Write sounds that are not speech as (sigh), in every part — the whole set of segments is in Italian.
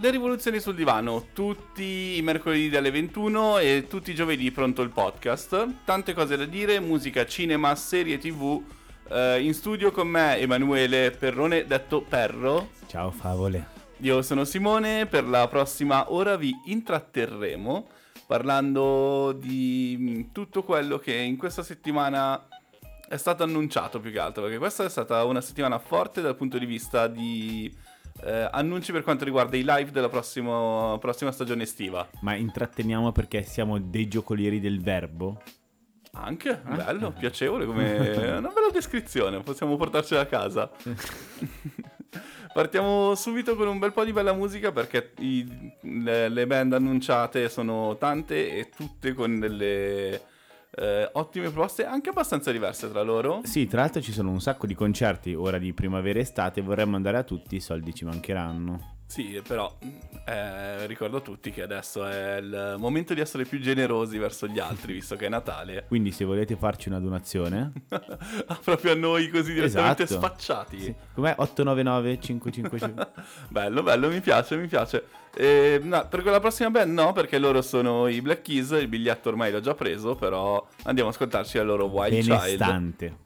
Le rivoluzioni sul divano, tutti i mercoledì dalle 21 e tutti i giovedì pronto il podcast. Tante cose da dire, musica, cinema, serie tv. Eh, in studio con me Emanuele Perrone, detto Perro. Ciao favole. Io sono Simone, per la prossima ora vi intratterremo parlando di mm, tutto quello che in questa settimana è stato annunciato più che altro, perché questa è stata una settimana forte dal punto di vista di eh, annunci per quanto riguarda i live della prossimo, prossima stagione estiva. Ma intratteniamo perché siamo dei giocolieri del verbo? Anche, bello, piacevole come (laughs) una bella descrizione, possiamo portarcela a casa. (laughs) Partiamo subito con un bel po' di bella musica perché i- le, le band annunciate sono tante e tutte con delle eh, ottime proposte, anche abbastanza diverse tra loro. Sì, tra l'altro ci sono un sacco di concerti ora di primavera e estate, vorremmo andare a tutti, i soldi ci mancheranno. Sì, però eh, ricordo a tutti che adesso è il momento di essere più generosi verso gli altri, visto che è Natale. (laughs) Quindi se volete farci una donazione, (laughs) Ah, Proprio a noi così direttamente Esatto. sfacciati. sì. com'è 899 555? (laughs) bello, bello, mi piace, mi piace. Eh, no, per quella prossima band no, perché loro sono i Black Keys, il biglietto ormai l'ho già preso, però andiamo a ascoltarci la loro Wild Child. Benestante.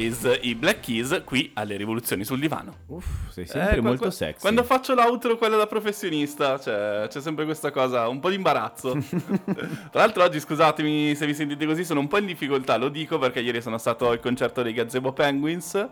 Child, i Black Keys, qui alle rivoluzioni sul divano. Uff, sei sempre Eh, molto qua- sexy. Quando faccio l'outro, quella da professionista, c'è, c'è sempre questa cosa, un po' di imbarazzo. (laughs) Tra l'altro oggi, scusatemi se vi sentite così, sono un po' in difficoltà, lo dico perché ieri sono stato al concerto dei Gazebo Penguins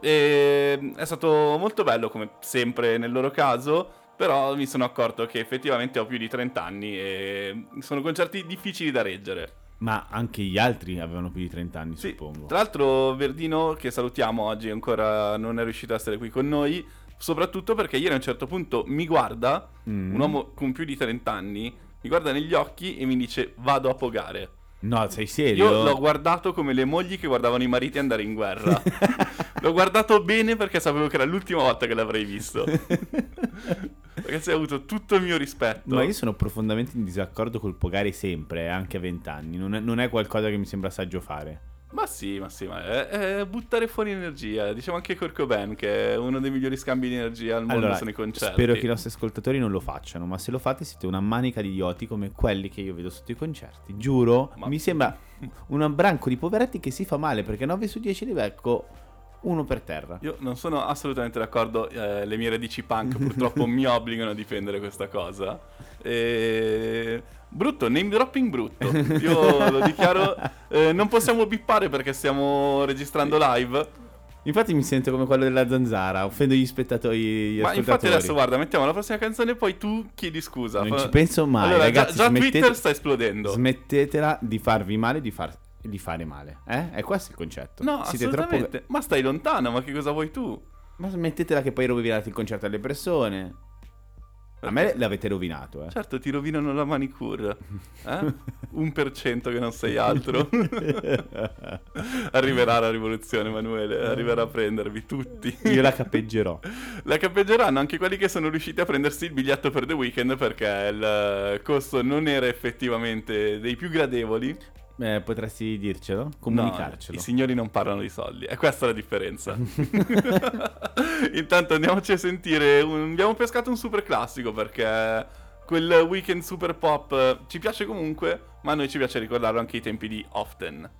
e è stato molto bello, come sempre nel loro caso, però mi sono accorto che effettivamente ho più di 30 anni e sono concerti difficili da reggere. Ma anche gli altri avevano più di 30 anni, Sì, suppongo. Tra l'altro Verdino, che salutiamo oggi, ancora non è riuscito a essere qui con noi, soprattutto perché ieri a un certo punto mi guarda, Mm. un uomo con più di 30 anni, mi guarda negli occhi e mi dice vado a pogare. No, sei serio? Io l'ho guardato come le mogli che guardavano i mariti andare in guerra. (laughs) l'ho guardato bene perché sapevo che era l'ultima volta che l'avrei visto. (laughs) Ragazzi, hai avuto tutto il mio rispetto. Ma io sono profondamente in disaccordo col pogare sempre, eh, anche a 20 anni. Non è, non è qualcosa che mi sembra saggio fare. Ma sì, ma sì, ma è, è buttare fuori energia. Diciamo anche Kurt Cobain, che è uno dei migliori scambi di energia al mondo Allora, sono i concerti. spero che i nostri ascoltatori non lo facciano, ma se lo fate siete una manica di idioti come quelli che io vedo sotto i concerti. Giuro, Ma- mi sembra un branco di poveretti che si fa male perché 9 su 10 li becco, uno per terra. Io non sono assolutamente d'accordo, eh, le mie radici punk purtroppo (laughs) mi obbligano a difendere questa cosa. E... Brutto, name dropping brutto. Io lo dichiaro, eh, non possiamo bippare perché stiamo registrando live. Infatti mi sento come quello della zanzara, offendo gli spettatori. Gli Ma infatti adesso guarda, mettiamo la prossima canzone e poi tu chiedi scusa. Non ci penso mai, Allora, ragazzi. già, già smettete- Twitter sta esplodendo. Smettetela di farvi male di, far- di fare male. Eh? È questo il concetto. no, Siete troppo... assolutamente. Ma stai lontano, ma che cosa vuoi tu? Ma smettetela che poi rovinate il concerto alle persone. A me l'avete rovinato, eh. Certo, ti rovinano la manicure. Eh? Un per cento che non sei altro. (laughs) Arriverà la rivoluzione, Emanuele. Arriverà a prendervi tutti. Io la capeggerò. La cappeggeranno anche quelli che sono riusciti a prendersi il biglietto per The Weeknd perché il costo non era effettivamente dei più gradevoli. Eh, potresti dircelo? No, Comunicarcelo. I signori non parlano di soldi, è questa la differenza. (laughs) Intanto andiamoci a sentire. un- abbiamo pescato un super classico perché quel weekend super pop eh, ci piace comunque, ma a noi ci piace ricordarlo anche ai tempi di Often.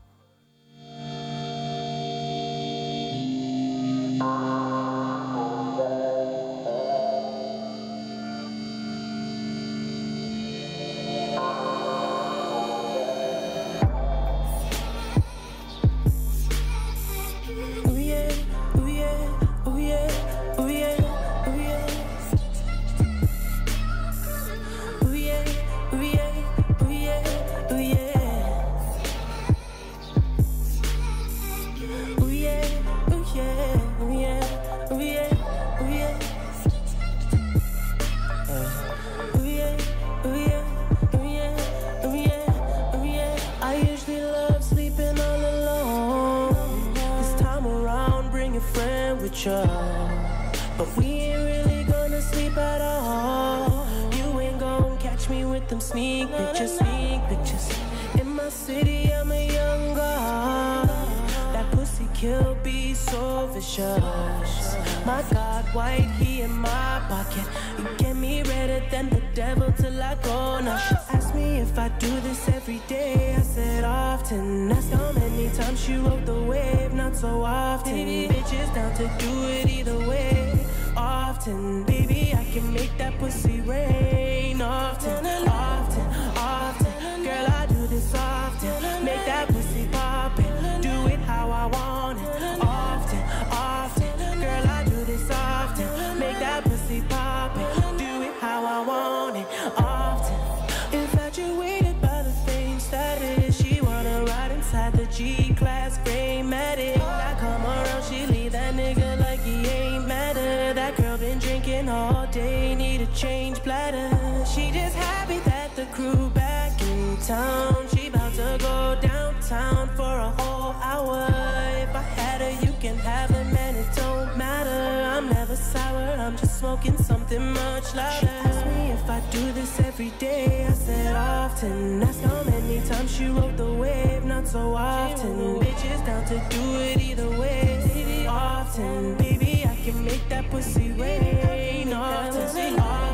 She asked me if I do this every day. I said often. Ask how many times she rode the wave, not so often. Bitches down to do it either way. Often, baby, I can make that pussy rain. Often, often,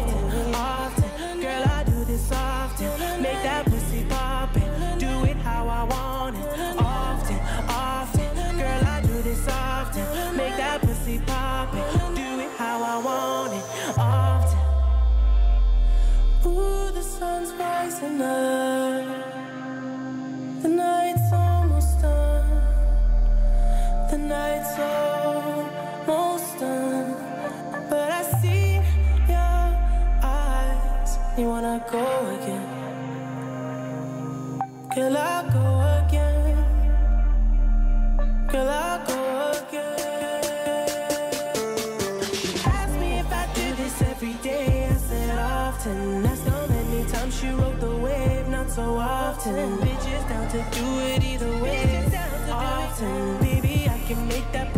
often. Bitches down to do it either way. Often, baby, I can make that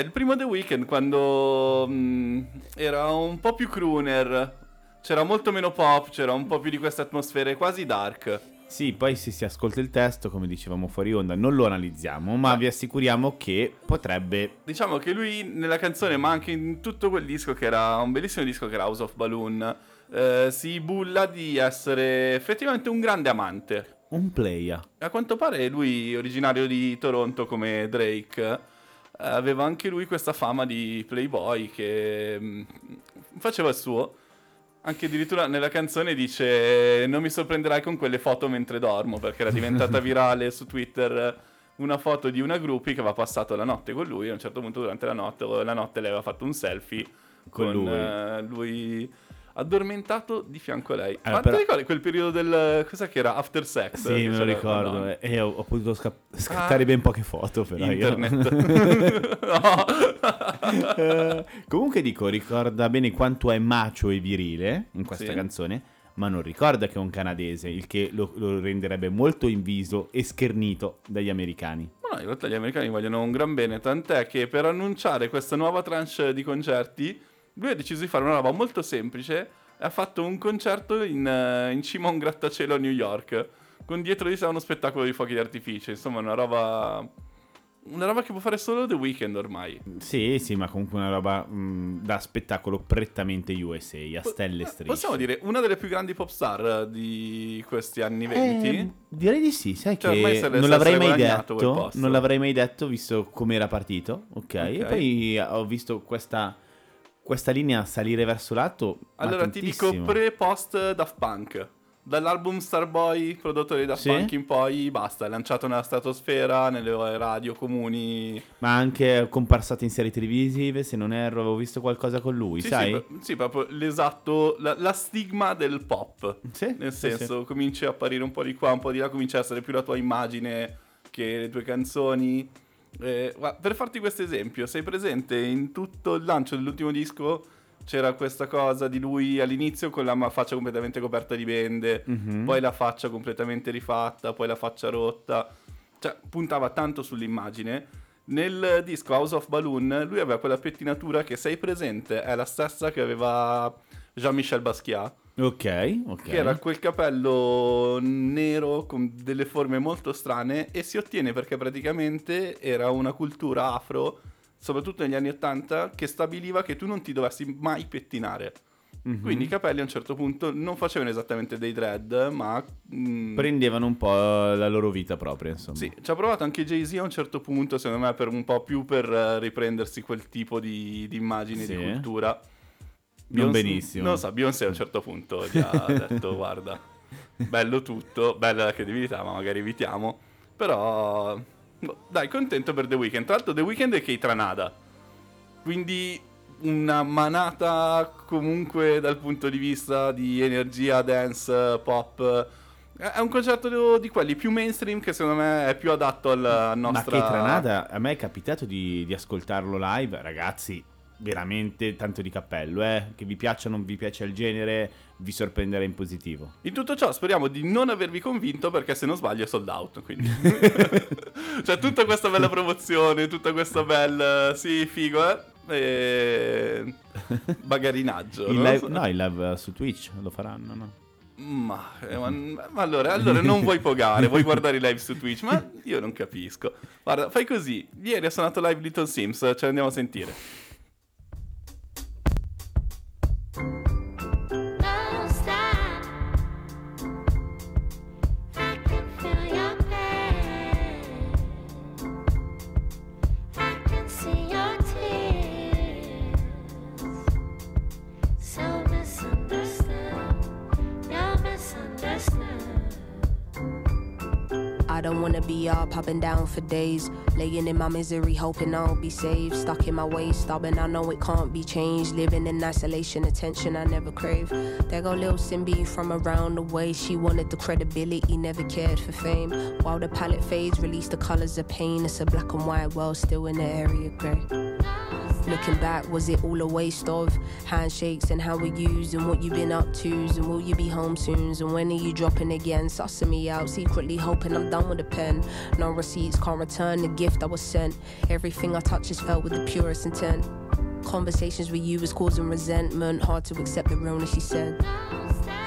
il primo The Weeknd quando mh, era un po' più crooner, c'era molto meno pop, c'era un po' più di queste atmosfere quasi dark. Sì, poi se si ascolta il testo, come dicevamo fuori onda, non lo analizziamo, ma vi assicuriamo che potrebbe... Diciamo che lui nella canzone, ma anche in tutto quel disco che era un bellissimo disco che era House of Balloon, eh, si bulla di essere effettivamente un grande amante. Un playa. A quanto pare lui, originario di Toronto come Drake, aveva anche lui questa fama di playboy che mh, faceva il suo. Anche addirittura nella canzone dice non mi sorprenderai con quelle foto mentre dormo perché era diventata (laughs) virale su Twitter una foto di una groupie che aveva passato la notte con lui a un certo punto durante la notte, la notte lei aveva fatto un selfie Con con, lui. eh, lui addormentato di fianco a lei. Eh, Ma però- ti ricordi quel periodo del... cos'è che era? After sex? Sì, me lo ricordo. Eh, E ho, ho potuto sca- scattare Ah. ben poche foto, però. Internet. (laughs) (laughs) No. Eh, comunque dico, ricorda bene quanto è macio e virile in questa Sì. canzone, ma non ricorda che è un canadese, il che lo, lo renderebbe molto inviso e schernito dagli americani. Ma no, in realtà gli americani vogliono un gran bene, tant'è che per annunciare questa nuova tranche di concerti, lui ha deciso di fare una roba molto semplice e ha fatto un concerto in, eh, in cima a un grattacielo a New York, con dietro di sé uno spettacolo di fuochi d'artificio, insomma una roba... Una roba che può fare solo The Weeknd ormai. Sì, sì, ma comunque una roba mh, da spettacolo prettamente USA, a stelle strisce. Possiamo dire una delle più grandi pop star di questi anni 20? Eh, direi di sì, sai Cioè, che non l'avrei mai detto, non l'avrei mai detto visto come era partito, ok? E poi ho visto questa, questa linea salire verso l'alto. Allora ti dico pre-post Daft Punk. Dall'album Starboy, prodotto dai Daft Sì? Punk in poi, basta, è lanciato nella stratosfera, nelle radio comuni. Ma anche comparsate in serie televisive, se non erro, avevo visto qualcosa con lui, Sì, sai? sì, sì, proprio l'esatto, la, la stigma del pop. Sì, Nel senso, cominci a apparire un po' di qua, un po' di là, comincia a essere più la tua immagine che le tue canzoni. Eh, per farti questo esempio, sei presente in tutto il lancio dell'ultimo disco? C'era questa cosa di lui all'inizio con la faccia completamente coperta di bende, Mhm. poi la faccia completamente rifatta, poi la faccia rotta. Cioè, puntava tanto sull'immagine. Nel disco House of Balloon, lui aveva quella pettinatura che, sei presente, è la stessa che aveva Jean-Michel Basquiat Ok, ok. che era quel capello nero con delle forme molto strane e si ottiene perché praticamente era una cultura afro, soprattutto negli anni 80, che stabiliva che tu non ti dovessi mai pettinare. Mhm. Quindi i capelli a un certo punto non facevano esattamente dei dread, ma... mm, Prendevano un po' la loro vita propria, insomma. sì, ci ha provato anche Jay-Z a un certo punto, secondo me, per un po' più per eh, riprendersi quel tipo di, di immagine, Sì. di cultura. Non Beyoncé- benissimo. Non lo so, Beyoncé a un certo punto gli ha (laughs) detto, guarda, bello tutto, bella la credibilità, ma magari evitiamo. Però, boh, dai, contento per The Weeknd. Tra l'altro The Weeknd è Keitranada, quindi una manata comunque dal punto di vista di energia, dance, pop. È un concerto di quelli più mainstream che secondo me è più adatto alla Ma nostra... che Tranada, a me è capitato di, di ascoltarlo live, ragazzi, veramente tanto di cappello, eh. Che vi piaccia o non vi piace il genere, vi sorprenderà in positivo. In tutto ciò speriamo di non avervi convinto perché se non sbaglio è sold out. Quindi. (laughs) cioè tutta questa bella promozione, tutta questa bella... Sì, figo, eh? E... Bagarinaggio. Il live- so. no, il live eh, su Twitch lo faranno, no? Ma, eh, ma- ma allora, allora non vuoi pogare, vuoi guardare i live su Twitch? Ma io non capisco. Guarda, fai così. Ieri ha suonato live Little Sims, ce l'andiamo a sentire. Down for days. Laying in my misery, hoping I'll be saved. Stuck in my ways, stubborn, I know it can't be changed. Living in isolation, attention I never crave. There go little Simbi from around the way. She wanted the credibility, never cared for fame. While the palette fades, release the colors of pain. It's a black and white world, still in the area grey. Looking back, was it all a waste of handshakes and how we used and what you've been up to? And will you be home soon? And when are you dropping again? Sussing me out, secretly hoping I'm done with the pen. No receipts, can't return the gift I was sent. Everything I touch is felt with the purest intent. Conversations with you was causing resentment. Hard to accept the realness, she said.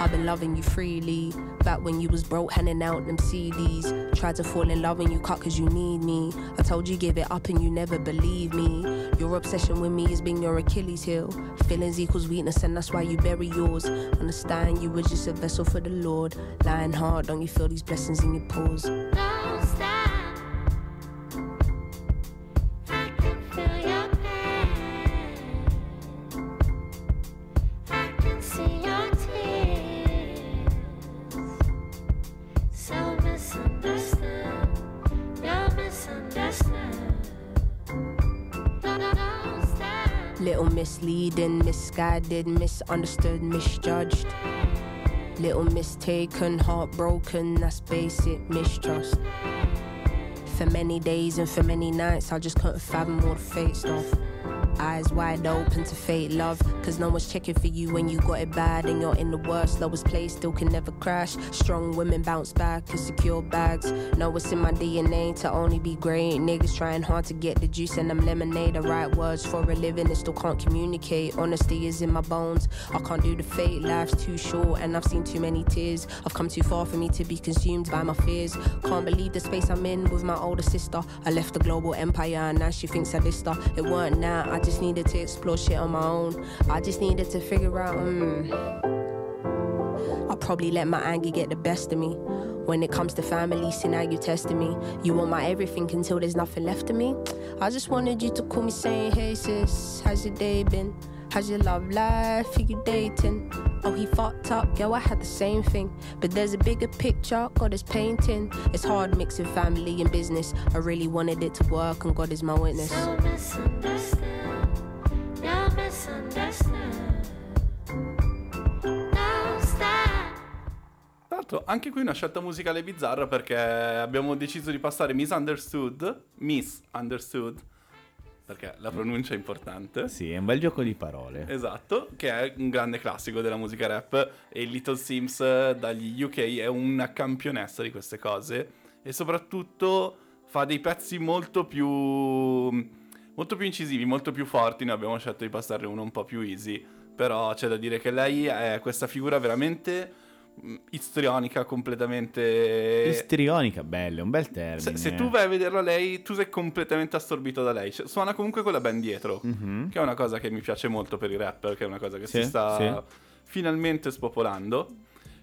I've been loving you freely. Back when you was broke, handing out them CDs. Tried to fall in love and you cut cause you need me. I told you give it up and you never believe me. Your obsession with me has been your Achilles heel. Feelings equals weakness and that's why you bury yours. Understand you were just a vessel for the Lord. Lying hard, don't you feel these blessings in your pores? Little misleading, misguided, misunderstood, misjudged. Little mistaken, heartbroken, that's basic mistrust. For many days and for many nights, I just couldn't fathom all the fate stuff. Eyes wide open to fate love, cause no one's checking for you when you got it bad and you're in the worst, lowest place, still can never crash. Strong women bounce back and secure bags. Know what's in my DNA to only be great. Niggas trying hard to get the juice and them lemonade. The right words for a living and still can't communicate. Honesty is in my bones. I can't do the fate, life's too short and I've seen too many tears. I've come too far for me to be consumed by my fears. Can't believe the space I'm in with my older sister. I left the global empire and now she thinks I her. It weren't now, I just needed to explore shit on my own. I just needed to figure out, mm, I probably let my anger get the best of me. When it comes to family, see now you testing me. You want my everything until there's nothing left of me. I just wanted you to call me saying, Hey sis, how's your day been? How's your love life? Who you dating? Oh, he fucked up, yo, I had the same thing. But there's a bigger picture, God is painting. It's hard mixing family and business. I really wanted it to work, and God is my witness. So misunderstood. You're misunderstood. Don't stop. Tra l'altro, anche qui una scelta musicale bizzarra perché abbiamo deciso di passare Misunderstood, Misunderstood, perché la pronuncia è importante. Sì, è un bel gioco di parole. Esatto, che è un grande classico della musica rap e Little Sims eh, dagli UK è una campionessa di queste cose e soprattutto fa dei pezzi molto più molto più incisivi, molto più forti, noi abbiamo scelto di passarne uno un po' più easy, però c'è da dire che lei è questa figura veramente istrionica, completamente Istrionica, bello, è un bel termine. se, se tu vai a vederla lei, tu sei completamente assorbito da lei. Cioè, suona comunque con la band dietro, Mhm. che è una cosa che mi piace molto per i rapper, che è una cosa che Sì, si sta sì. finalmente spopolando.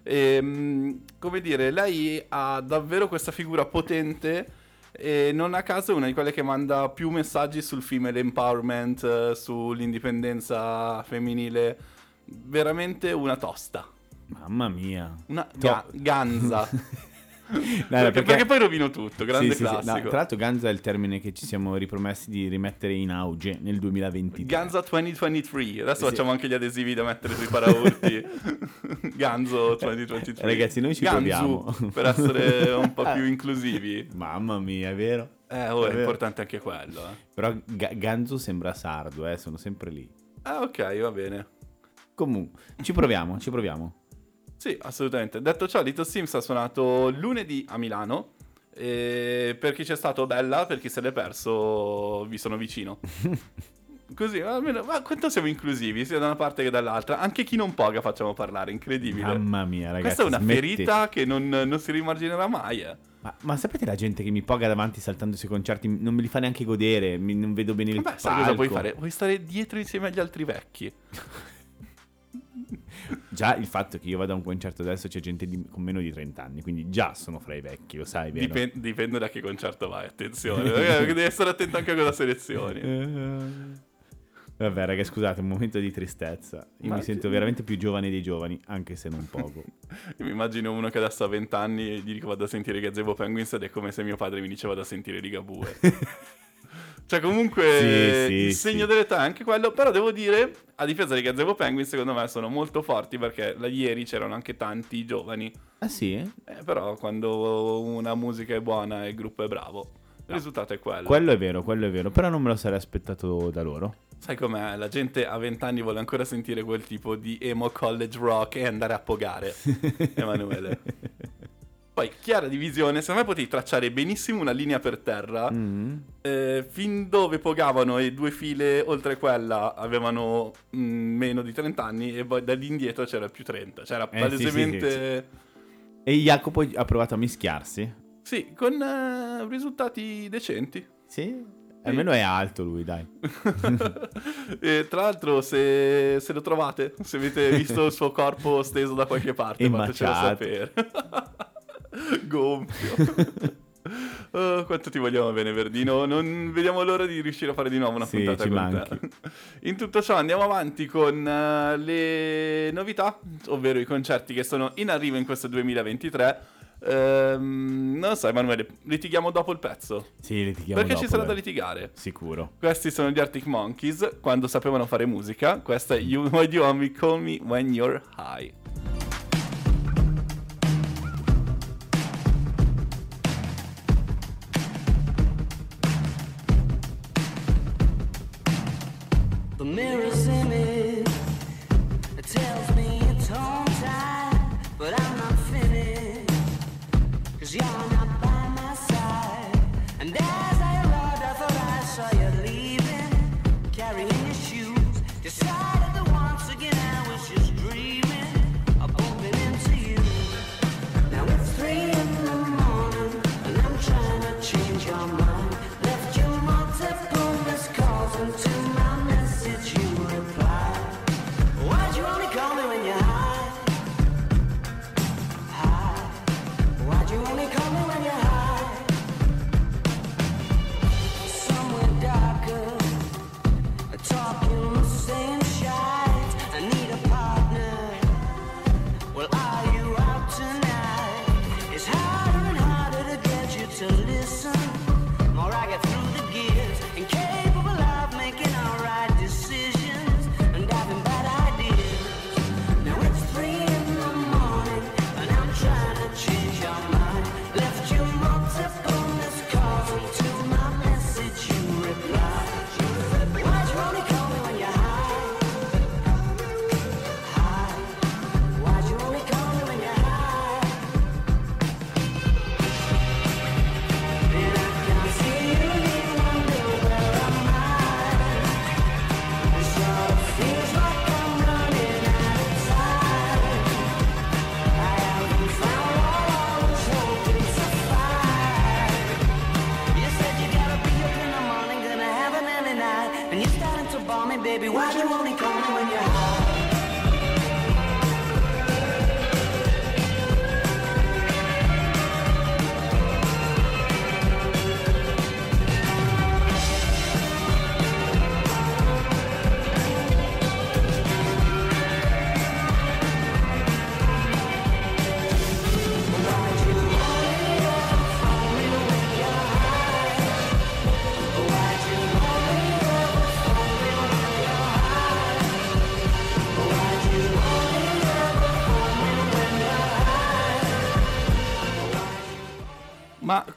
Ehm, come dire, lei ha davvero questa figura potente e non a caso è una di quelle che manda più messaggi sul female empowerment, eh, sull'indipendenza femminile. Veramente una tosta. Mamma mia. Una ga- ganza. (laughs) No, perché, perché- perché poi rovino tutto, grande Sì, sì, sì. No, classico. tra l'altro Ganza è il termine che ci siamo ripromessi di rimettere in auge nel 2023. Ganza 2023. Adesso facciamo anche gli adesivi da mettere sui paraurti. (laughs) Ganzo 2023. Ragazzi, noi ci Ganzu, proviamo. per essere un po' più inclusivi. Mamma mia, è vero? Eh, oh, è, vero. importante anche quello. Eh. Però Ga- Ganzo sembra sardo, eh, sono sempre lì. Ah, ok, va bene. Comunque, ci proviamo, ci proviamo. Sì, assolutamente. Detto ciò, Little Sims ha suonato lunedì a Milano. E per chi c'è stato, bella. Per chi se l'è perso, vi sono vicino. (laughs) Così, almeno, ma quanto siamo inclusivi, sia da una parte che dall'altra. Anche chi non poga facciamo parlare, incredibile. Mamma mia, ragazzi. Questa è una smettete. ferita che non, non si rimarginerà mai. eh. Ma, ma sapete la gente che mi poga davanti saltando sui concerti? Non me li fa neanche godere, mi- non vedo bene il Vabbè, sai cosa puoi fare? Vuoi stare dietro insieme agli altri vecchi. (laughs) Già il fatto che io vada a un concerto adesso c'è gente di- con meno di 30 anni, quindi già sono fra i vecchi, lo sai, vero? Dipen- dipende da che concerto vai, attenzione. perché devi essere attento anche a cosa selezioni. Eh, Vabbè, raga, scusate, un momento di tristezza. Io Ma mi sento veramente più giovane dei giovani, anche se non poco. Io (laughs) mi immagino uno che adesso ha 20 anni e gli dico vado a sentire Gazebo Penguins ed è come se mio padre mi diceva vado a sentire Ligabue. (laughs) cioè comunque Sì, sì, il segno sì. dell'età è anche quello, però devo dire, a difesa dei Gazebo Penguins secondo me sono molto forti perché la ieri c'erano anche tanti giovani, ah sì? Eh, però quando una musica è buona e il gruppo è bravo, il risultato è quello. Quello è vero, quello è vero, però non me lo sarei aspettato da loro. Sai com'è? La gente a 20 anni vuole ancora sentire quel tipo di emo college rock e andare a pogare. (laughs) Emanuele. Poi, chiara divisione, secondo me potevi tracciare benissimo una linea per terra. Mm. eh, fin dove pogavano e due file oltre quella avevano mm, meno di 30 anni e poi da lì indietro c'era più 30. C'era Eh, sì, sì, palesemente... E Jacopo ha provato a mischiarsi? Sì, con eh, risultati decenti. Sì? Almeno è alto lui, dai. (laughs) e tra l'altro, se, se lo trovate, se avete visto il suo corpo steso da qualche parte, fatecelo sapere. (laughs) Gonfio. Oh, (laughs) quanto ti vogliamo bene, Verdino. Non vediamo l'ora di riuscire a fare di nuovo una Sì, puntata con manchi. te. (laughs) In tutto ciò, andiamo avanti con eh, le novità, ovvero i concerti che sono in arrivo in questo 2023. Ehm, non so, Emanuele, litighiamo dopo il pezzo. Sì, litighiamo Perché dopo, ci sarà da dai. litigare. Sicuro. Questi sono gli Arctic Monkeys quando sapevano fare musica. Questa è You (laughs) Why Do You Only Call Me When You're High. The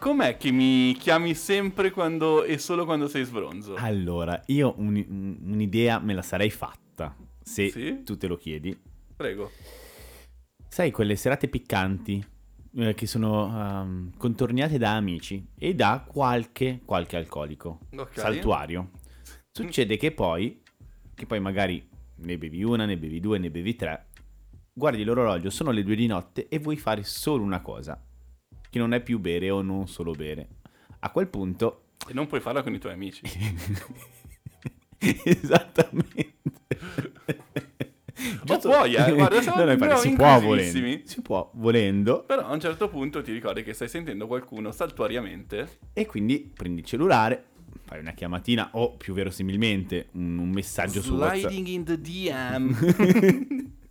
com'è che mi chiami sempre quando e solo quando sei sbronzo? Allora, io un- un- un'idea me la sarei fatta, se Sì? tu te lo chiedi. Prego. Sai, quelle serate piccanti eh, che sono ehm, contorniate da amici e da qualche, qualche alcolico Ok. saltuario. Succede che poi, che poi magari ne bevi una, ne bevi due, ne bevi tre, guardi l'orologio, sono le due di notte e vuoi fare solo una cosa, che non è più bere o non solo bere. A quel punto... E non puoi farla con i tuoi amici. (laughs) Esattamente. O puoi, eh, guarda, siamo No, no, si può volendo. Si può volendo. Però a un certo punto ti ricordi che stai sentendo qualcuno saltuariamente. E quindi prendi il cellulare, fai una chiamatina o più verosimilmente un, un messaggio su WhatsApp. Sliding in the DM. (laughs) (laughs)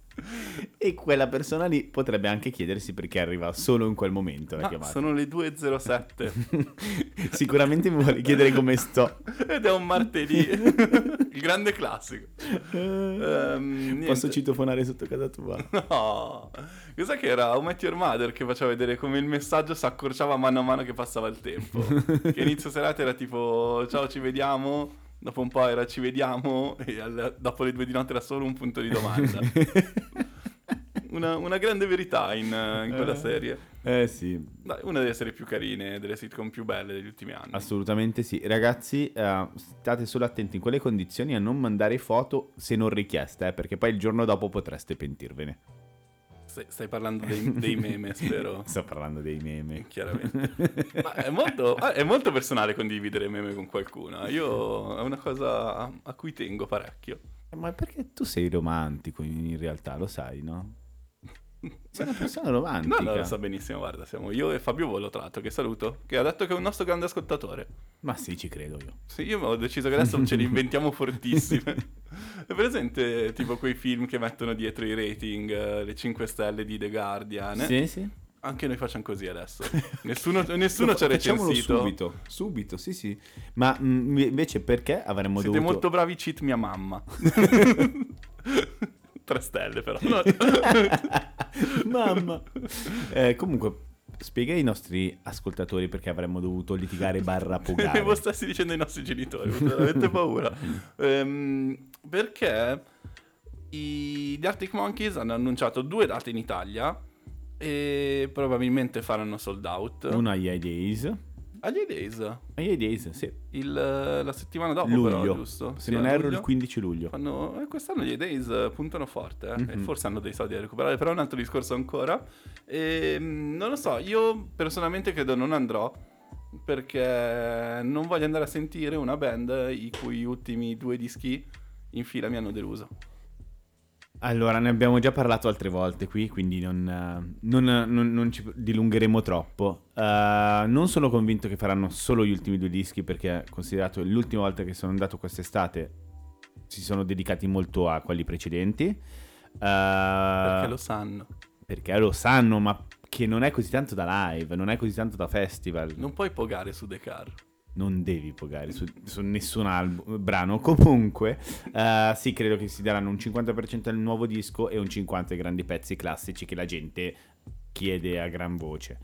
E quella persona lì potrebbe anche chiedersi perché arriva solo in quel momento la Ah, chiamata. sono le 2.07 (laughs) Sicuramente mi vuole chiedere come sto. ed è un martedì. (laughs) Il grande classico. Ehm, Posso citofonare sotto casa tua? (laughs) No, cos'è che era? How Met Your Mother che faceva vedere come il messaggio si accorciava mano a mano che passava il tempo. che inizio serata era tipo ciao ci vediamo, dopo un po' era ci vediamo e al- dopo le due di notte era solo un punto di domanda. (laughs) una, una grande verità in, in quella Eh. serie. Eh sì, Dai, una delle serie più carine, delle sitcom più belle degli ultimi anni. assolutamente sì. Ragazzi, eh, state solo attenti in quelle condizioni a non mandare foto se non richieste, eh, perché poi il giorno dopo potreste pentirvene. Stai, stai parlando dei, dei meme, (laughs) spero. Sto parlando dei meme. Chiaramente. (laughs) Ma è molto, ah, è molto personale condividere meme con qualcuno. Io è una cosa a, a cui tengo parecchio. Ma perché tu sei romantico in realtà, lo sai, no? Sei una persona romantica. No, no, lo so benissimo, guarda, siamo io e Fabio Volo, tra l'altro, che saluto, che ha detto che è un nostro grande ascoltatore. Ma sì, ci credo io. Sì, io ho deciso che adesso ce li inventiamo fortissime. (laughs) È presente tipo quei film che mettono dietro i rating, eh, le 5 stelle di The Guardian? Sì, sì. Anche noi facciamo così adesso. Nessuno, nessuno (laughs) ci ha recensito. subito, subito, sì, sì. Ma mm, invece perché avremmo Siete dovuto... molto bravi, cheat mia mamma. (laughs) Tre stelle però. No. (laughs) Mamma. Eh, comunque, spiega ai nostri ascoltatori perché avremmo dovuto litigare barra pogare. (laughs) Voi stessi dicendo ai nostri genitori, veramente paura. Ehm, perché i- gli Arctic Monkeys hanno annunciato due date in Italia e probabilmente faranno sold out. Agli A Days. Agli Days, Agli Days, sì. il- la settimana dopo luglio. però, giusto? Se Sì, non erro, il 15 luglio. Fanno- eh, quest'anno gli Days eh, puntano forte eh, Mhm. forse hanno dei soldi da recuperare, però è un altro discorso ancora. E, mm, non lo so, io personalmente credo non andrò perché non voglio andare a sentire una band i cui ultimi due dischi in fila mi hanno deluso. Allora, ne abbiamo già parlato altre volte qui, quindi non, eh, non, non- non ci dilungheremo troppo. Eh, non sono convinto che faranno solo gli ultimi due dischi, perché considerato l'ultima volta che sono andato quest'estate si sono dedicati molto a quelli precedenti. Eh, Perché lo sanno. perché lo sanno, ma che non è così tanto da live, non è così tanto da festival. Non puoi pogare su The Car. Non devi pagare su, su nessun albu- brano. Comunque, eh, sì, credo che si daranno un 50% al nuovo disco e un 50% ai grandi pezzi classici che la gente chiede a gran voce.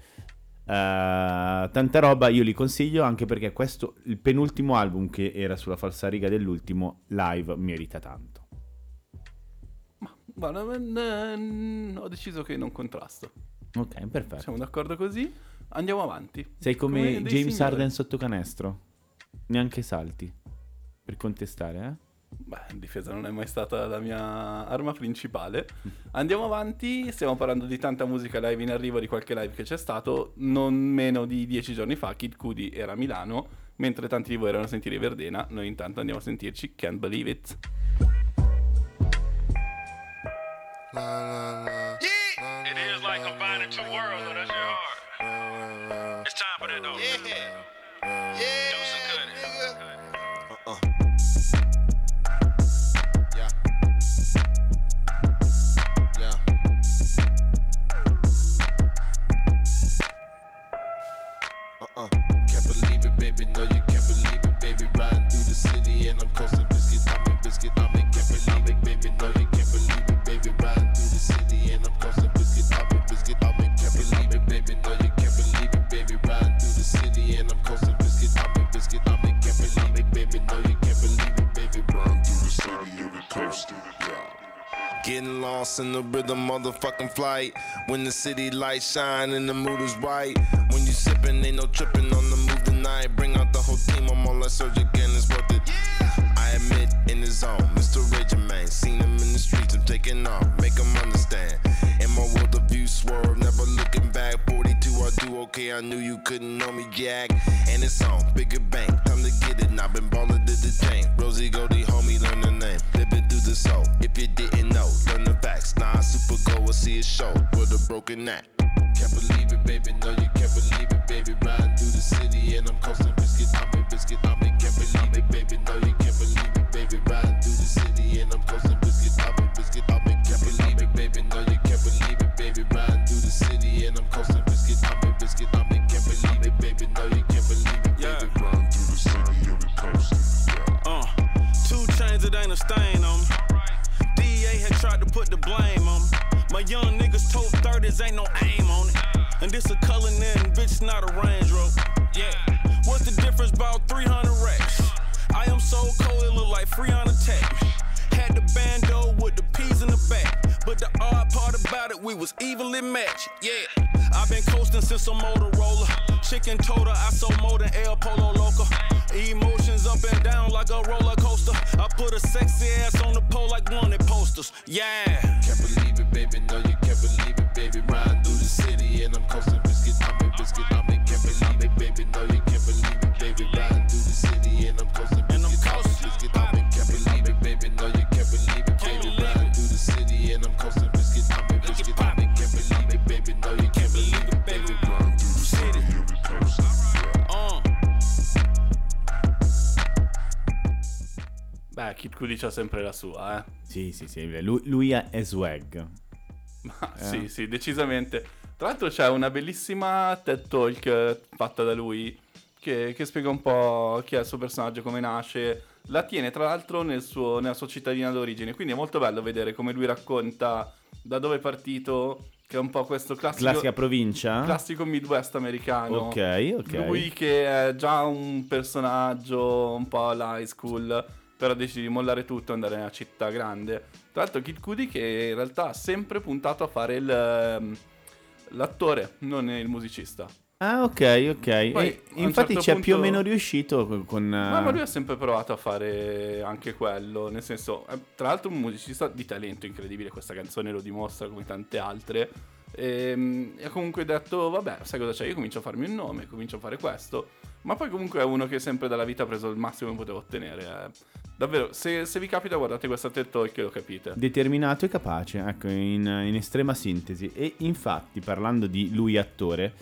Eh, tanta roba io li consiglio anche perché questo, il penultimo album che era sulla falsariga dell'ultimo, live merita tanto. Guarda, eh, ho deciso che non contrasto. Ok, perfetto. Siamo d'accordo così? Andiamo avanti. Sei come, come James signori. Harden sotto canestro. Neanche salti per contestare, eh? Beh, in difesa non è mai stata la mia arma principale. (laughs) Andiamo avanti, stiamo parlando di tanta musica live in arrivo, di qualche live che c'è stato. Non meno di dieci giorni fa Kid Cudi era a Milano, mentre tanti di voi erano a sentire Verdena. Noi intanto andiamo a sentirci Can't Believe It. It is like combining two worlds. That's your heart. It's time for that, though. Yeah. Yeah. Getting lost in the rhythm of the fucking flight. When the city lights shine and the mood is right. When you sippin', ain't no trippin' on the move tonight. Bring out the whole team, I'm all surgic and it's worth it. I admit, in the zone, Mr. Raging Man. Seen him in the streets, I'm taking off, make him understand. In my world of view, swerve, never looking okay, I knew you couldn't know me, Jack. And it's on, bigger bank, time to get it. I've been ballin' to the chain. Rosie Goldie, homie, learn the name. Living through the soul. If you didn't know, learn the facts. Nah, super go or see a show with a broken neck. Can't believe it, baby. No, you can't believe it, baby. Riding through the city and I'm coasting biscuit. I'm in biscuit. I'm My young niggas told 30s ain't no aim on it. And this a in, bitch, not a Range Rover. Yeah. What's the difference about 300 racks? I am so cold, it look like Freon attack. Had the bando with the peas in the back. But the odd part about it, we was evenly matched. Yeah. I've been coasting since a Motorola. Chicken total, I sold more than El Polo Loco. Emotions up and down like a roller coaster. I put a sexy ass on the pole like wanted posters. Yeah. Can't believe it, baby. No, you can't believe it, baby. Riding through the city and I'm coasting biscuit. I'm in biscuit. I'm in can't believe it, baby. No, you Kid Cudi c'ha sempre la sua, eh. Sì, sì, sì. Lui, lui è swag. Ma Eh. sì, sì, decisamente. Tra l'altro c'è una bellissima TED Talk eh, fatta da lui che, che spiega un po' chi è il suo personaggio, come nasce. La tiene tra l'altro nel suo- nella sua cittadina d'origine, quindi è molto bello vedere come lui racconta da dove è partito, che è un po' questo classico, Classica provincia. classico Midwest americano. Ok, ok. Lui che è già un personaggio un po' all'high school, però decide di mollare tutto e andare nella città grande. Tra l'altro Kid Cudi che in realtà ha sempre puntato a fare il, ehm, l'attore, non il musicista. Ah, ok, ok. Poi, E infatti certo c'è più o punto- meno riuscito con... Ma, eh, ma lui ha sempre provato a fare anche quello, nel senso, è, tra l'altro un musicista di talento incredibile, questa canzone lo dimostra come tante altre. E, e ha comunque detto, vabbè, sai cosa c'è? Io comincio a farmi un nome, comincio a fare questo. Ma poi comunque è uno che sempre dalla vita ha preso il massimo che poteva ottenere. eh. Davvero, se, se vi capita guardate questa TED Talk e lo capite. Determinato e capace, ecco, in, in estrema sintesi. E infatti, parlando di lui attore,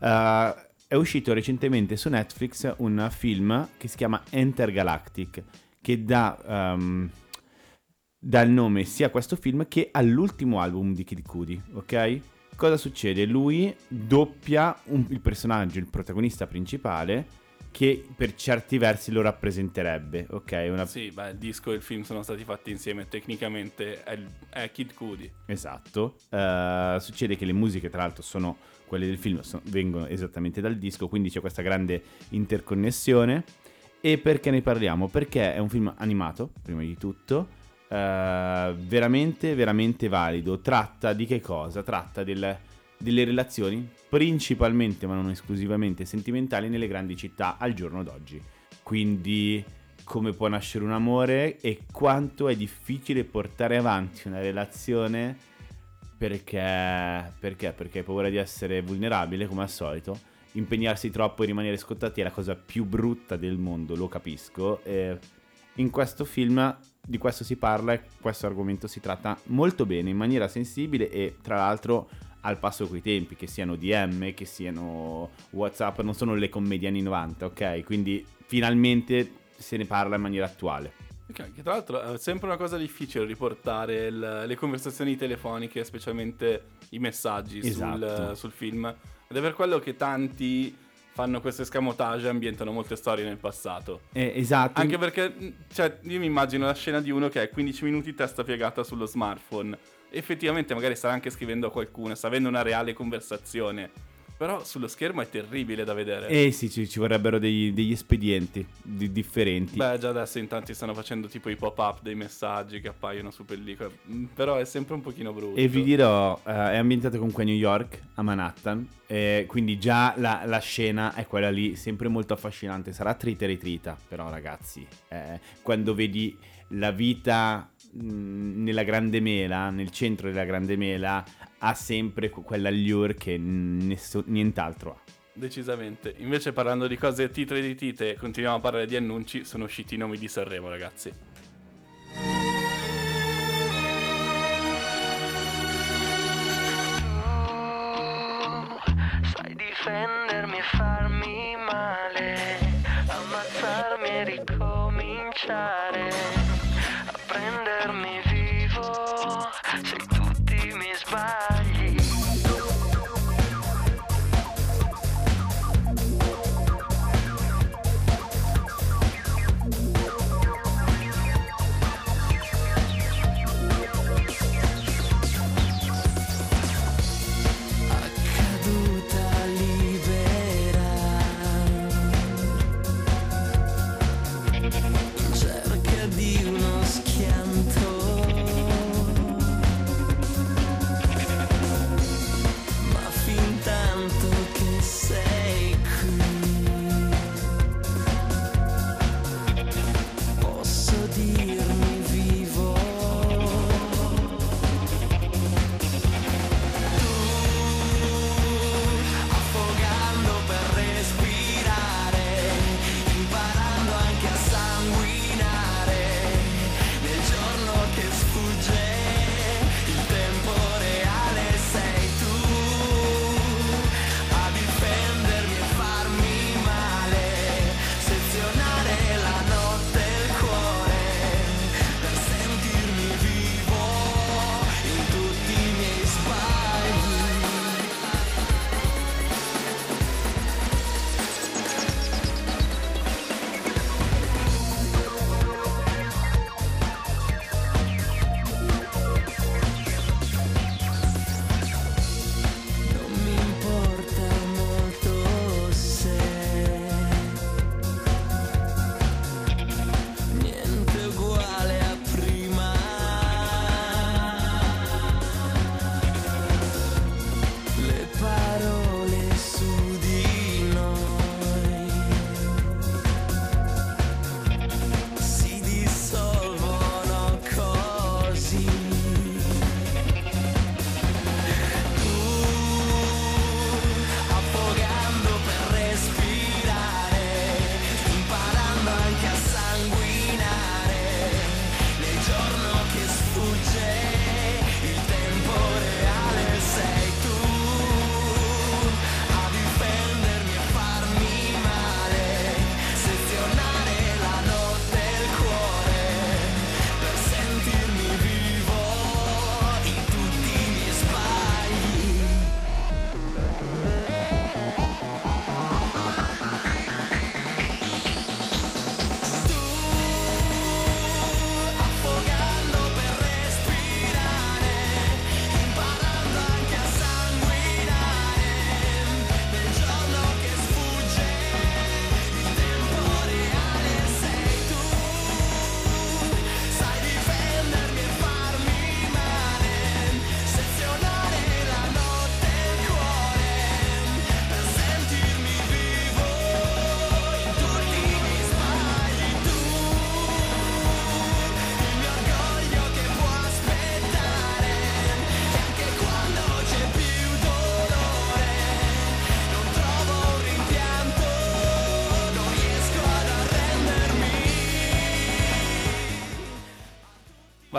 eh, è uscito recentemente su Netflix un film che si chiama Intergalactic, che dà, ehm, dà il nome sia a questo film che all'ultimo album di Kid Cudi, ok? Cosa succede? Lui doppia un- il personaggio, il protagonista principale, che per certi versi lo rappresenterebbe, ok? Una Sì, beh, il disco e il film sono stati fatti insieme, tecnicamente è, è Kid Cudi. Esatto. Eh, succede che le musiche, tra l'altro, sono quelle del film, so- vengono esattamente dal disco, quindi c'è questa grande interconnessione. E perché ne parliamo? Perché è un film animato, prima di tutto, eh, veramente, veramente valido. Tratta di che cosa? Tratta del- delle relazioni, principalmente ma non esclusivamente sentimentali, nelle grandi città al giorno d'oggi. Quindi come può nascere un amore e quanto è difficile portare avanti una relazione perché, perché? Perché hai paura di essere vulnerabile come al solito. Impegnarsi troppo e rimanere scottati è la cosa più brutta del mondo, lo capisco. E in questo film di questo si parla e questo argomento si tratta molto bene, in maniera sensibile e tra l'altro al passo coi tempi, che siano DM, che siano WhatsApp, non sono le commedie anni 90, ok? Quindi finalmente se ne parla in maniera attuale. Ok, Che tra l'altro è sempre una cosa difficile riportare il- le conversazioni telefoniche, specialmente i messaggi sul, Esatto. sul film. Ed è per quello che tanti fanno questo escamotage e ambientano molte storie nel passato. Eh, esatto. Anche perché, mh, cioè, io mi immagino la scena di uno che è 15 minuti testa piegata sullo smartphone. Effettivamente magari sta anche scrivendo a qualcuno, sta avendo una reale conversazione. Però sullo schermo è terribile da vedere. Eh sì, ci, ci vorrebbero dei- degli espedienti di- differenti. Beh, già adesso in tanti stanno facendo tipo i pop-up dei messaggi che appaiono su pellicola. Mm, Però è sempre un pochino brutto. E vi dirò, eh, è ambientato comunque a New York, a Manhattan, e quindi già la, la scena è quella lì, sempre molto affascinante. Sarà trita e ritrita, però ragazzi, eh, quando vedi la vita nella Grande Mela, nel centro della Grande Mela, ha sempre que- quell'allure che nesso- nient'altro ha. Decisamente. Invece parlando di cose titre di tite, continuiamo a parlare di annunci, sono usciti i nomi di Sanremo, ragazzi.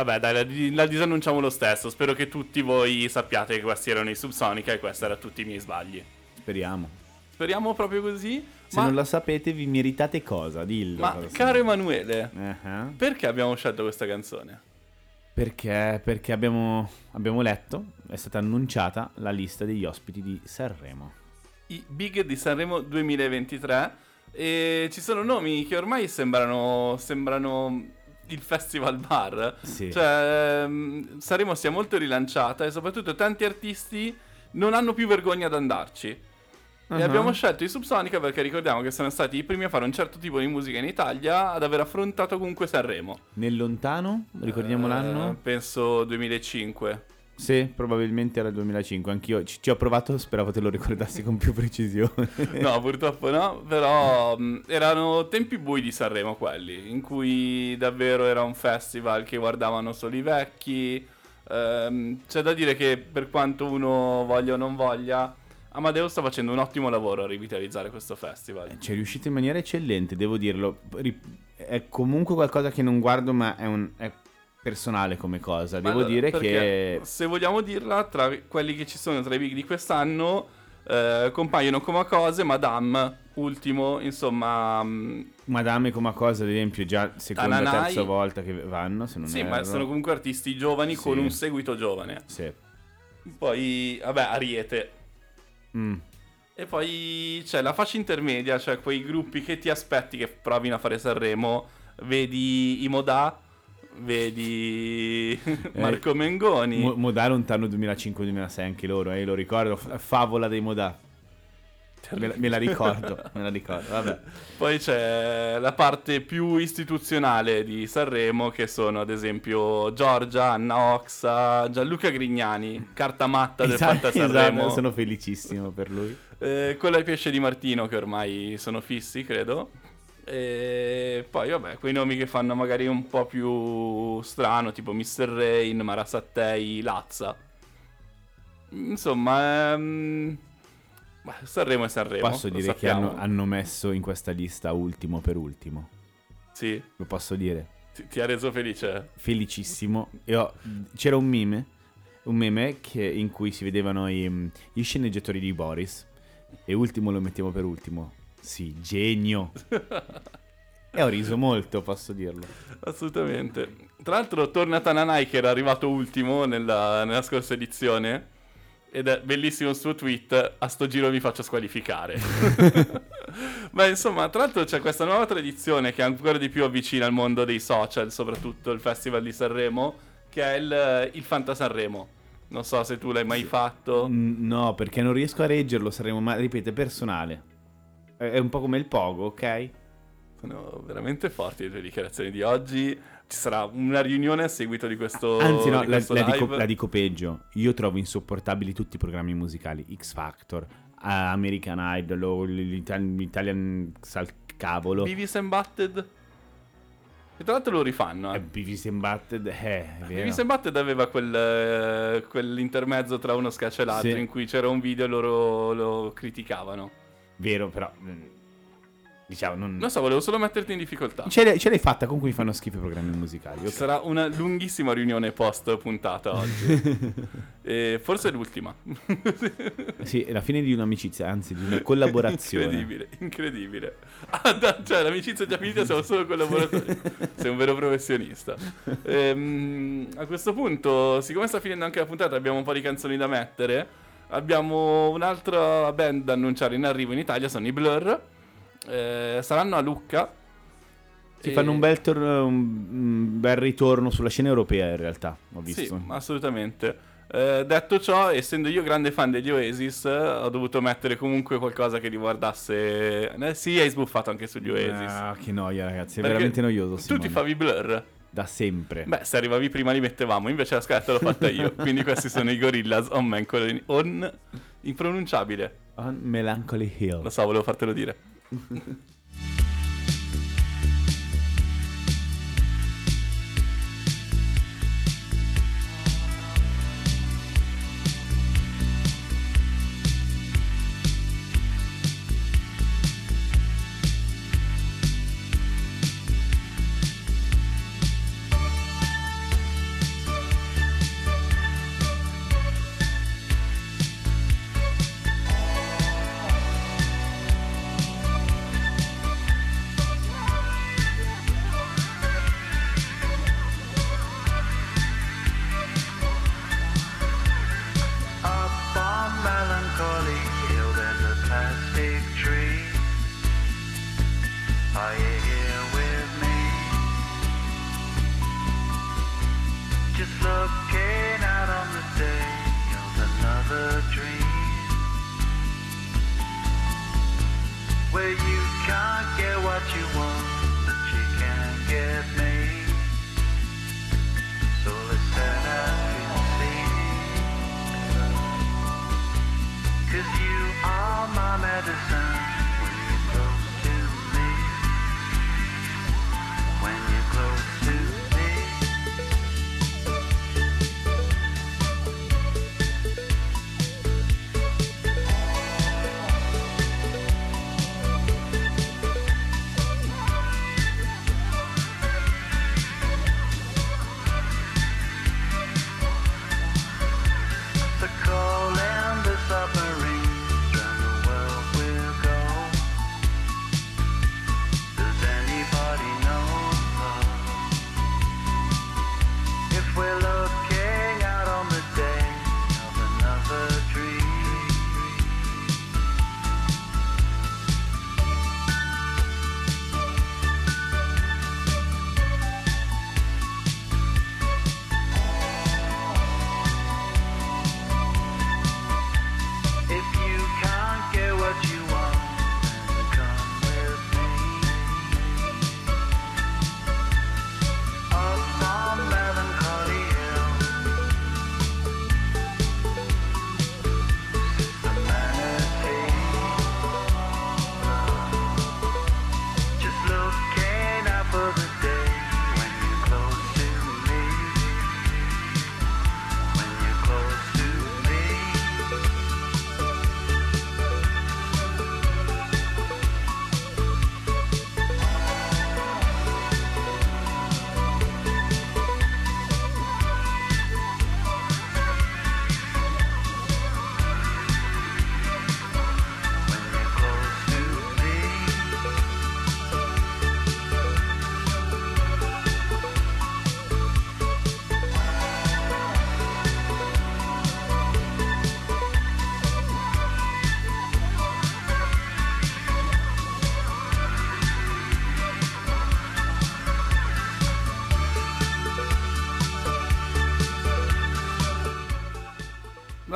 Vabbè, dai, la, la disannunciamo lo stesso. Spero che tutti voi sappiate che questi erano i Subsonica e questi erano tutti i miei sbagli. Speriamo. Speriamo proprio così. Se ma non lo sapete, vi meritate cosa? Dillo. ma caro. Emanuele, Eh, perché abbiamo scelto questa canzone? Perché? Perché abbiamo, abbiamo letto, è stata annunciata la lista degli ospiti di Sanremo. I Big di Sanremo 2023 e ci sono nomi che ormai sembrano, sembrano il festival bar. Sì. Cioè, ehm, Sanremo si è molto rilanciata e soprattutto tanti artisti non hanno più vergogna ad andarci. E Uh-huh. abbiamo scelto i Subsonica perché ricordiamo che sono stati i primi a fare un certo tipo di musica in Italia ad aver affrontato comunque Sanremo. Nel lontano? Ricordiamo Eh, l'anno? Penso 2005. Sì, probabilmente era il 2005. Anch'io ci, ci ho provato, speravo te lo ricordassi con più precisione. (laughs) No, purtroppo no, però mh, erano tempi bui di Sanremo quelli, in cui davvero era un festival che guardavano solo i vecchi. Ehm, c'è da dire che per quanto uno voglia o non voglia, Amadeus sta facendo un ottimo lavoro a rivitalizzare questo festival. Ci è riuscito in maniera eccellente, devo dirlo. È comunque qualcosa che non guardo, ma è, un- è personale come cosa. Devo Allora, dire che... Se vogliamo dirla, tra quelli che ci sono tra i big di quest'anno, eh, compaiono come cose, Madame, ultimo, insomma... mh, Madame come cosa, ad esempio, già seconda Tananai. terza volta che vanno, se non sì, erro. ma sono comunque artisti giovani con Sì. un seguito giovane. Sì. Poi, vabbè, Ariete. Mm. E poi c'è la fascia intermedia, cioè quei gruppi che ti aspetti che provino a fare Sanremo. Vedi i Modà, vedi (laughs) Marco Mengoni. Mo- Modà lontano 2005-2006 anche loro, eh, lo ricordo, favola dei Modà. Me la, me la ricordo, (laughs) me la ricordo, vabbè. Poi c'è la parte più istituzionale di Sanremo, che sono ad esempio Giorgia, Anna Oxa, Gianluca Grignani, carta matta del Esatto, Fatta (laughs) Sanremo. esatto, sono felicissimo per lui. Eh, quello ai pesce di Martino, che ormai sono fissi, credo. E poi, vabbè, quei nomi che fanno magari un po' più strano, tipo Mr. Rain, Mara Sattei, Lazza. Insomma, ehm... beh, Sanremo è Sanremo. Posso dire che hanno, hanno messo in questa lista ultimo per ultimo. Sì, Lo posso dire. ti, ti ha reso felice. Felicissimo. Ho- c'era un meme, un meme che- in cui si vedevano i- gli sceneggiatori di Boris. E ultimo lo mettiamo per ultimo. Sì, genio. e ho riso molto, posso dirlo. Assolutamente. Tra l'altro torna Tananai che era arrivato ultimo nella, nella scorsa edizione. Ed è bellissimo il suo tweet. A sto giro mi faccio squalificare. (laughs) Beh, insomma, tra l'altro c'è questa nuova tradizione che ancora di più avvicina al mondo dei social, soprattutto il Festival di Sanremo, che è il, il Fanta Sanremo. Non so se tu l'hai mai fatto. No, perché non riesco a reggerlo, saremo, ma ripeto, è personale. È un po' come il pogo, ok? Sono veramente forti le tue dichiarazioni di oggi. Ci sarà una riunione a seguito di questo. Anzi, no, di la, questo la dico, live. la dico peggio. Io trovo insopportabili tutti i programmi musicali. X Factor, American Idol, o l'Ital- l'Italian Sal Cavolo. Beavis and Butted. E tra l'altro lo rifanno. Eh, Eh. Beavis and Butted, eh, è vero. Beavis and Butted aveva quel, eh, quell'intermezzo tra uno scaccia e l'altro Sì. in cui c'era un video e loro lo criticavano. Vero, però... mm, Diciamo, non... Non so, volevo solo metterti in difficoltà. Ce l'hai, ce l'hai fatta con cui fanno schifo i programmi musicali. Ci ok. sarà una lunghissima riunione post puntata oggi. (laughs) e forse l'ultima. (laughs) Sì, è la fine di un'amicizia, anzi di una (laughs) collaborazione. Incredibile, incredibile. Ah, da- cioè, l'amicizia è già finita, siamo solo collaboratori. Sei un vero professionista. Ehm, a questo punto, siccome sta finendo anche la puntata, abbiamo un po' di canzoni da mettere. Abbiamo un'altra band da annunciare in arrivo in Italia, sono i Blur. Eh, saranno a Lucca. Si E- fanno un bel, tor- un- bel ritorno sulla scena europea in realtà, ho visto. Sì, assolutamente. Eh, detto ciò, essendo io grande fan degli Oasis, ho dovuto mettere comunque qualcosa che riguardasse. Eh, sì, hai sbuffato anche sugli Oasis. Ah, che noia ragazzi, è Perché veramente noioso. Tu Simone. ti favi blur? Da sempre. Beh, se arrivavi prima li mettevamo, invece la scaletta l'ho fatta io. (laughs) Quindi questi sono i Gorillaz on Melancholy. On. impronunciabile. On Melancholy Hill. Lo so, volevo fartelo dire. (laughs)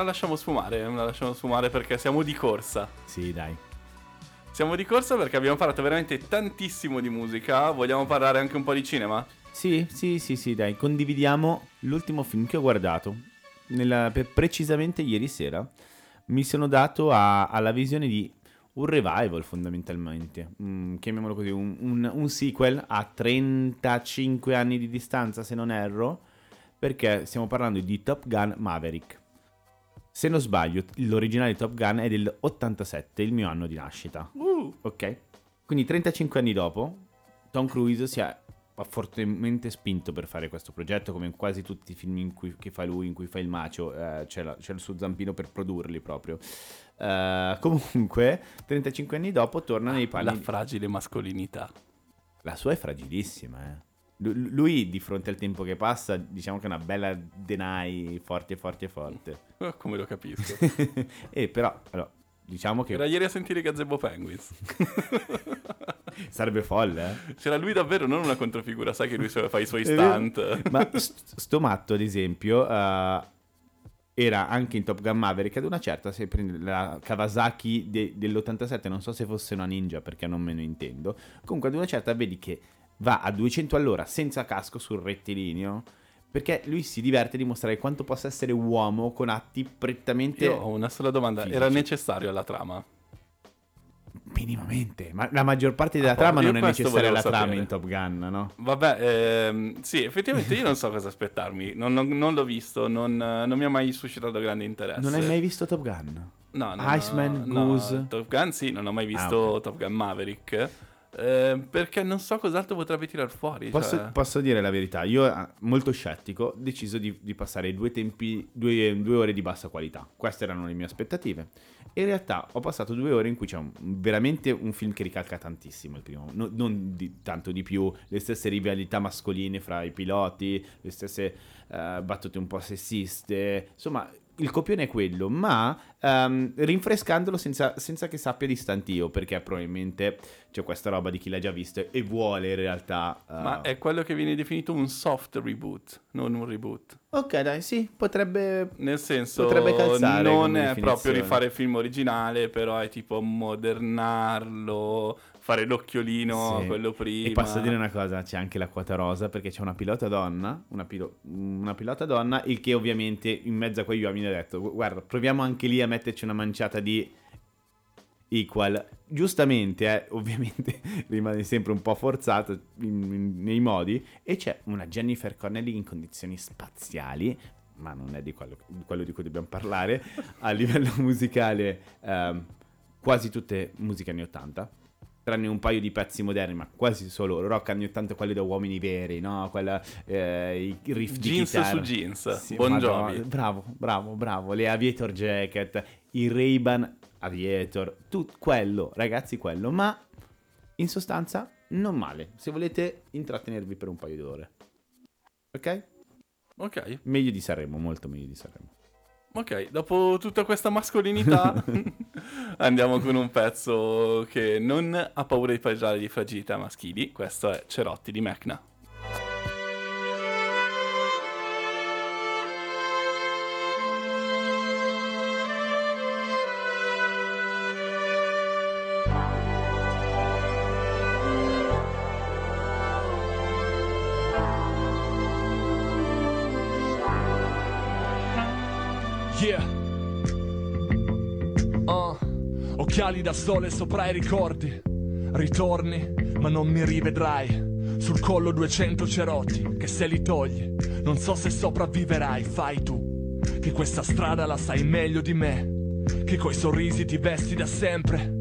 La lasciamo sfumare, la lasciamo sfumare perché siamo di corsa. Sì, dai. Siamo di corsa perché abbiamo parlato veramente tantissimo di musica. Vogliamo parlare anche un po' di cinema? Sì, sì, sì, sì, dai. Condividiamo l'ultimo film che ho guardato. Nella- precisamente ieri sera mi sono dato a- alla visione di un revival fondamentalmente, Mm, chiamiamolo così, un, un- un sequel a 35 anni di distanza se non erro, perché stiamo parlando di Top Gun Maverick. Se non sbaglio, l'originale Top Gun è del 87, il mio anno di nascita. Ok? Quindi 35 anni dopo, Tom Cruise si è fortemente spinto per fare questo progetto, come in quasi tutti i film in cui, che fa lui, in cui fa il macio, eh, c'è, la- c'è il suo zampino per produrli proprio. Eh, comunque, 35 anni dopo torna nei panni... La fragile mascolinità. La sua è fragilissima, eh. Lu- Lui, di fronte al tempo che passa, diciamo che è una bella denai forte, forte, forte. Eh, (laughs) Come lo capisco. (laughs) e però, allora, diciamo che Era ieri a sentire Gazebo Penguins. (laughs) sarebbe folle, eh. C'era lui davvero, non una controfigura, sai che lui fa i suoi stunt. Ma st- sto matto, ad esempio, eh, era anche in Top Gun Maverick ad una certa, se prendi la Kawasaki de- dell'87, non so se fosse una ninja perché non me ne intendo, comunque ad una certa vedi che va a 200 all'ora senza casco sul rettilineo, perché lui si diverte a dimostrare quanto possa essere uomo con atti prettamente... Io ho una sola domanda, Fisici. era necessario alla trama? Minimamente, ma la maggior parte della Ah, trama non è necessaria alla volevo trama sapere. in Top Gun, no? Vabbè, ehm, sì, effettivamente io non so cosa aspettarmi, non, non- non l'ho visto, non, non mi ha mai suscitato grande interesse. Non hai mai visto Top Gun? No, no, Iceman, no, Goose? no, Top Gun sì, non ho mai visto Ah, ok. Top Gun Maverick. Eh, perché non so cos'altro potrebbe tirar fuori. Posso, cioè- posso dire la verità, io eh, molto scettico ho deciso di, di passare due, tempi, due, due ore di bassa qualità. Queste erano le mie aspettative. In realtà ho passato due ore in cui c'è un- veramente un film che ricalca tantissimo il primo, No- non di- tanto di più, le stesse rivalità mascoline fra i piloti, le stesse eh, battute un po' sessiste, insomma il copione è quello, ma ehm, rinfrescandolo senza, senza che sappia di stantio, perché probabilmente c'è questa roba di chi l'ha già visto e vuole in realtà... eh, Ma è quello che viene definito un soft reboot, non un reboot. Ok, dai, sì, potrebbe... Nel senso, Potrebbe calzare non è proprio rifare il film originale, però è tipo modernarlo, fare l'occhiolino, Sì. quello prima. E posso dire una cosa, c'è anche la quota rosa perché c'è una pilota donna, una, pilo- una pilota donna, il che ovviamente in mezzo a quegli uomini ha detto, "Gu- guarda, proviamo anche lì a metterci una manciata di equal. Giustamente, eh, (laughs) ovviamente rimane sempre un po' forzato in- in- nei modi, e c'è una Jennifer Connelly in condizioni spaziali, ma non è di quello, di quello di cui dobbiamo parlare, a livello (laughs) musicale ehm, quasi tutte musiche anni 80 tranne un paio di pezzi moderni, ma quasi solo rock anni 80, quelli da uomini veri, no? Quella, eh, i riff di Jeans chitarra. su jeans, Sì, Jovi. bravo, bravo, bravo. Le Aviator Jacket, i Ray-Ban Aviator, tutto quello, ragazzi, quello. Ma in sostanza non male, se volete intrattenervi per un paio di ore. Ok? Ok, Meglio di Sanremo, molto meglio di Sanremo. Ok, dopo tutta questa mascolinità (laughs) andiamo con un pezzo che non ha paura di parlare di fragilità maschili, questo è Cerotti di Mecna. Occhiali da sole sopra i ricordi. Ritorni, ma non mi rivedrai. Sul collo 200 cerotti, che se li togli, non so se sopravviverai, fai tu. Che questa strada la sai meglio di me. Che coi sorrisi ti vesti da sempre.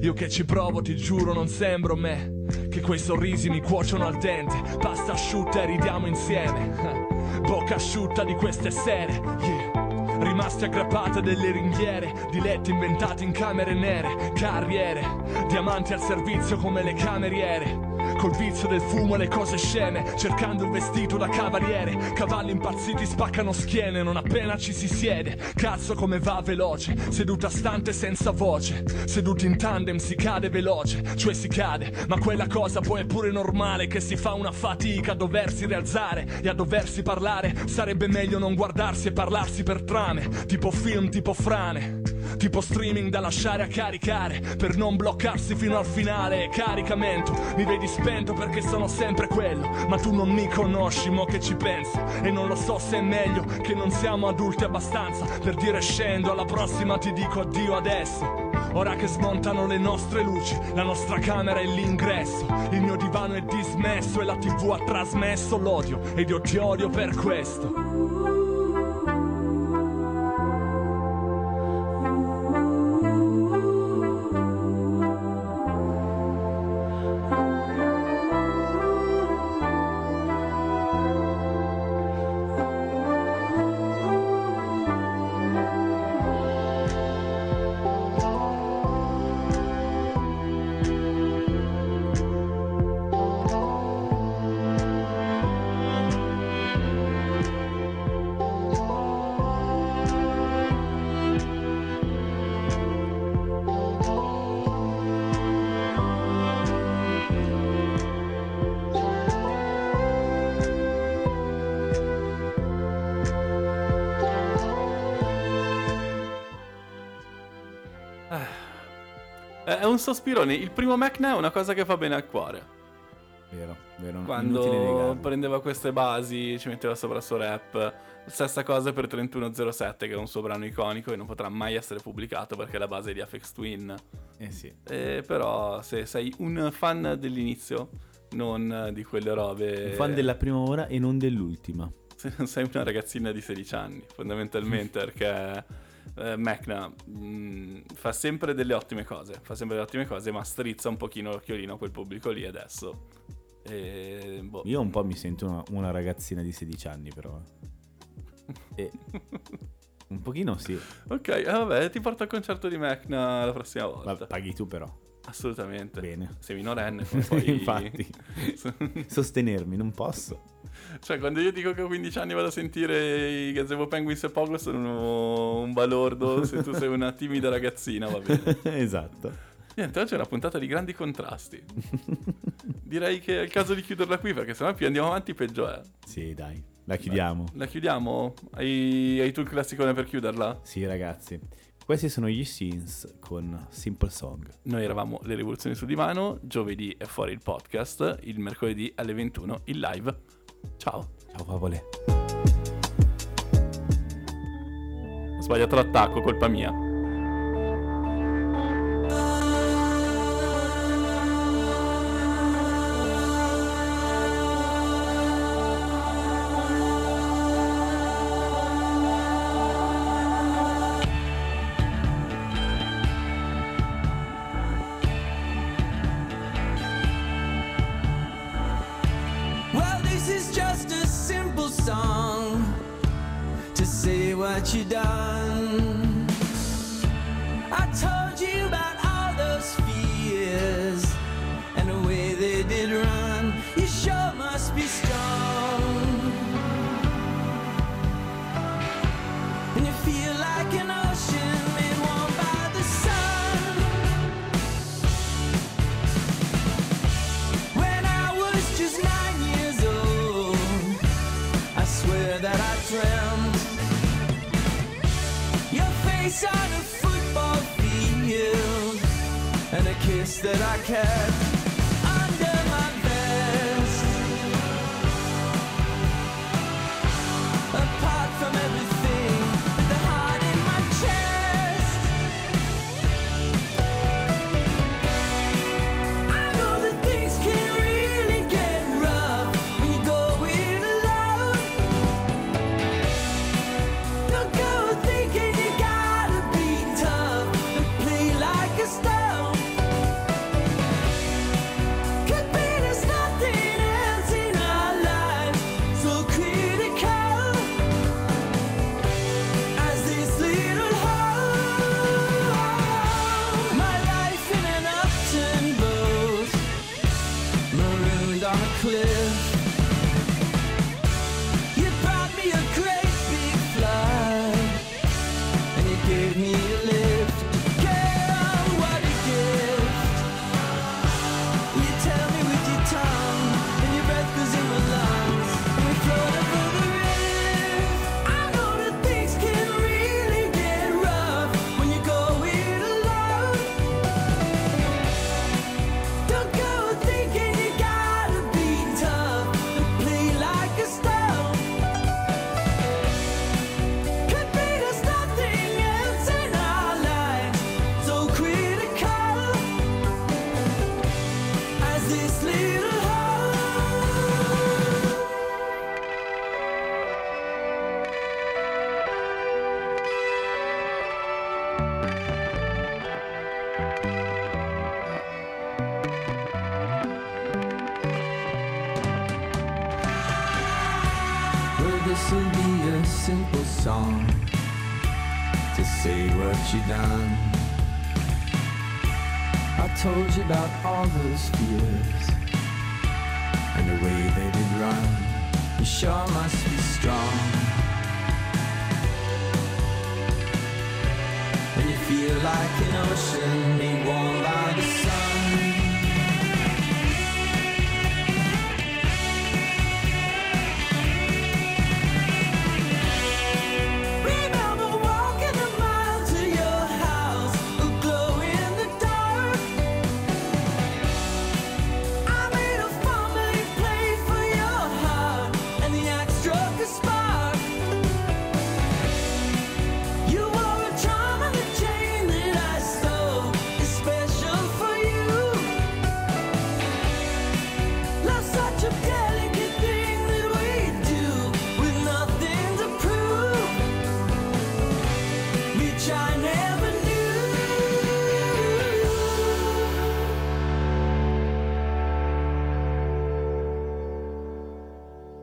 Io che ci provo, ti giuro, non sembro me. Che quei sorrisi mi cuociono al dente. Pasta asciutta e ridiamo insieme. (laughs) Bocca asciutta di queste sere. Yeah. Rimasti aggrappate delle ringhiere Di letti inventati in camere nere Carriere Diamanti al servizio come le cameriere Col vizio del fumo e le cose sceme Cercando il vestito da cavaliere. Cavalli impazziti spaccano schiene Non appena ci si siede. Cazzo come va veloce Seduta stante senza voce. Seduti in tandem si cade veloce Cioè si cade. Ma quella cosa poi è pure normale Che si fa una fatica a doversi rialzare E a doversi parlare. Sarebbe meglio non guardarsi e parlarsi per trame Tipo film, tipo frane Tipo streaming da lasciare a caricare Per non bloccarsi fino al finale caricamento Mi vedi spento perché sono sempre quello Ma tu non mi conosci, mo che ci penso E non lo so se è meglio Che non siamo adulti abbastanza Per dire scendo Alla prossima ti dico addio adesso Ora che smontano le nostre luci, la nostra camera è l'ingresso. Il mio divano è dismesso e la tv ha trasmesso l'odio. Ed io ti odio per questo. Un sospirone. Il primo Mecna è una cosa che fa bene al cuore. Vero, vero. Quando prendeva queste basi, ci metteva sopra il suo rap. Stessa cosa per 3107, che è un suo brano iconico e non potrà mai essere pubblicato perché è la base di Afex Twin. Eh sì. Eh, però, se sei un fan dell'inizio, non di quelle robe. Un fan della prima ora e non dell'ultima. Se (laughs) non sei una ragazzina di 16 anni, fondamentalmente, (laughs) perché eh, Mecna mh, fa sempre delle ottime cose, fa sempre delle ottime cose, ma strizza un pochino l'occhiolino a quel pubblico lì adesso. E, boh. Io un po' mi sento una, una ragazzina di 16 anni, però. E (laughs) un pochino sì. Ok, eh, vabbè, ti porto al concerto di Mecna la prossima volta. Ma paghi tu però. Assolutamente. Bene. Sei minorenne. (laughs) Poi... Infatti. (laughs) Sostenermi, non posso. Cioè, quando io dico che ho 15 anni vado a sentire i Gazebo Penguins e Pogo sono un balordo, se tu sei una timida ragazzina, va bene. (laughs) esatto. Niente, oggi è una puntata di grandi contrasti. Direi che è il caso di chiuderla qui perché sennò più andiamo avanti peggio è. Sì, dai. La chiudiamo. Beh, la chiudiamo? Hai, hai tu il classicone per chiuderla? Sì, ragazzi. Questi sono gli Scenes con Simple Song. Noi eravamo Le Rivoluzioni su divano, giovedì è fuori il podcast, il mercoledì alle 21 il live. Ciao. Ciao Pavole. Ho sbagliato l'attacco, colpa mia. that I kept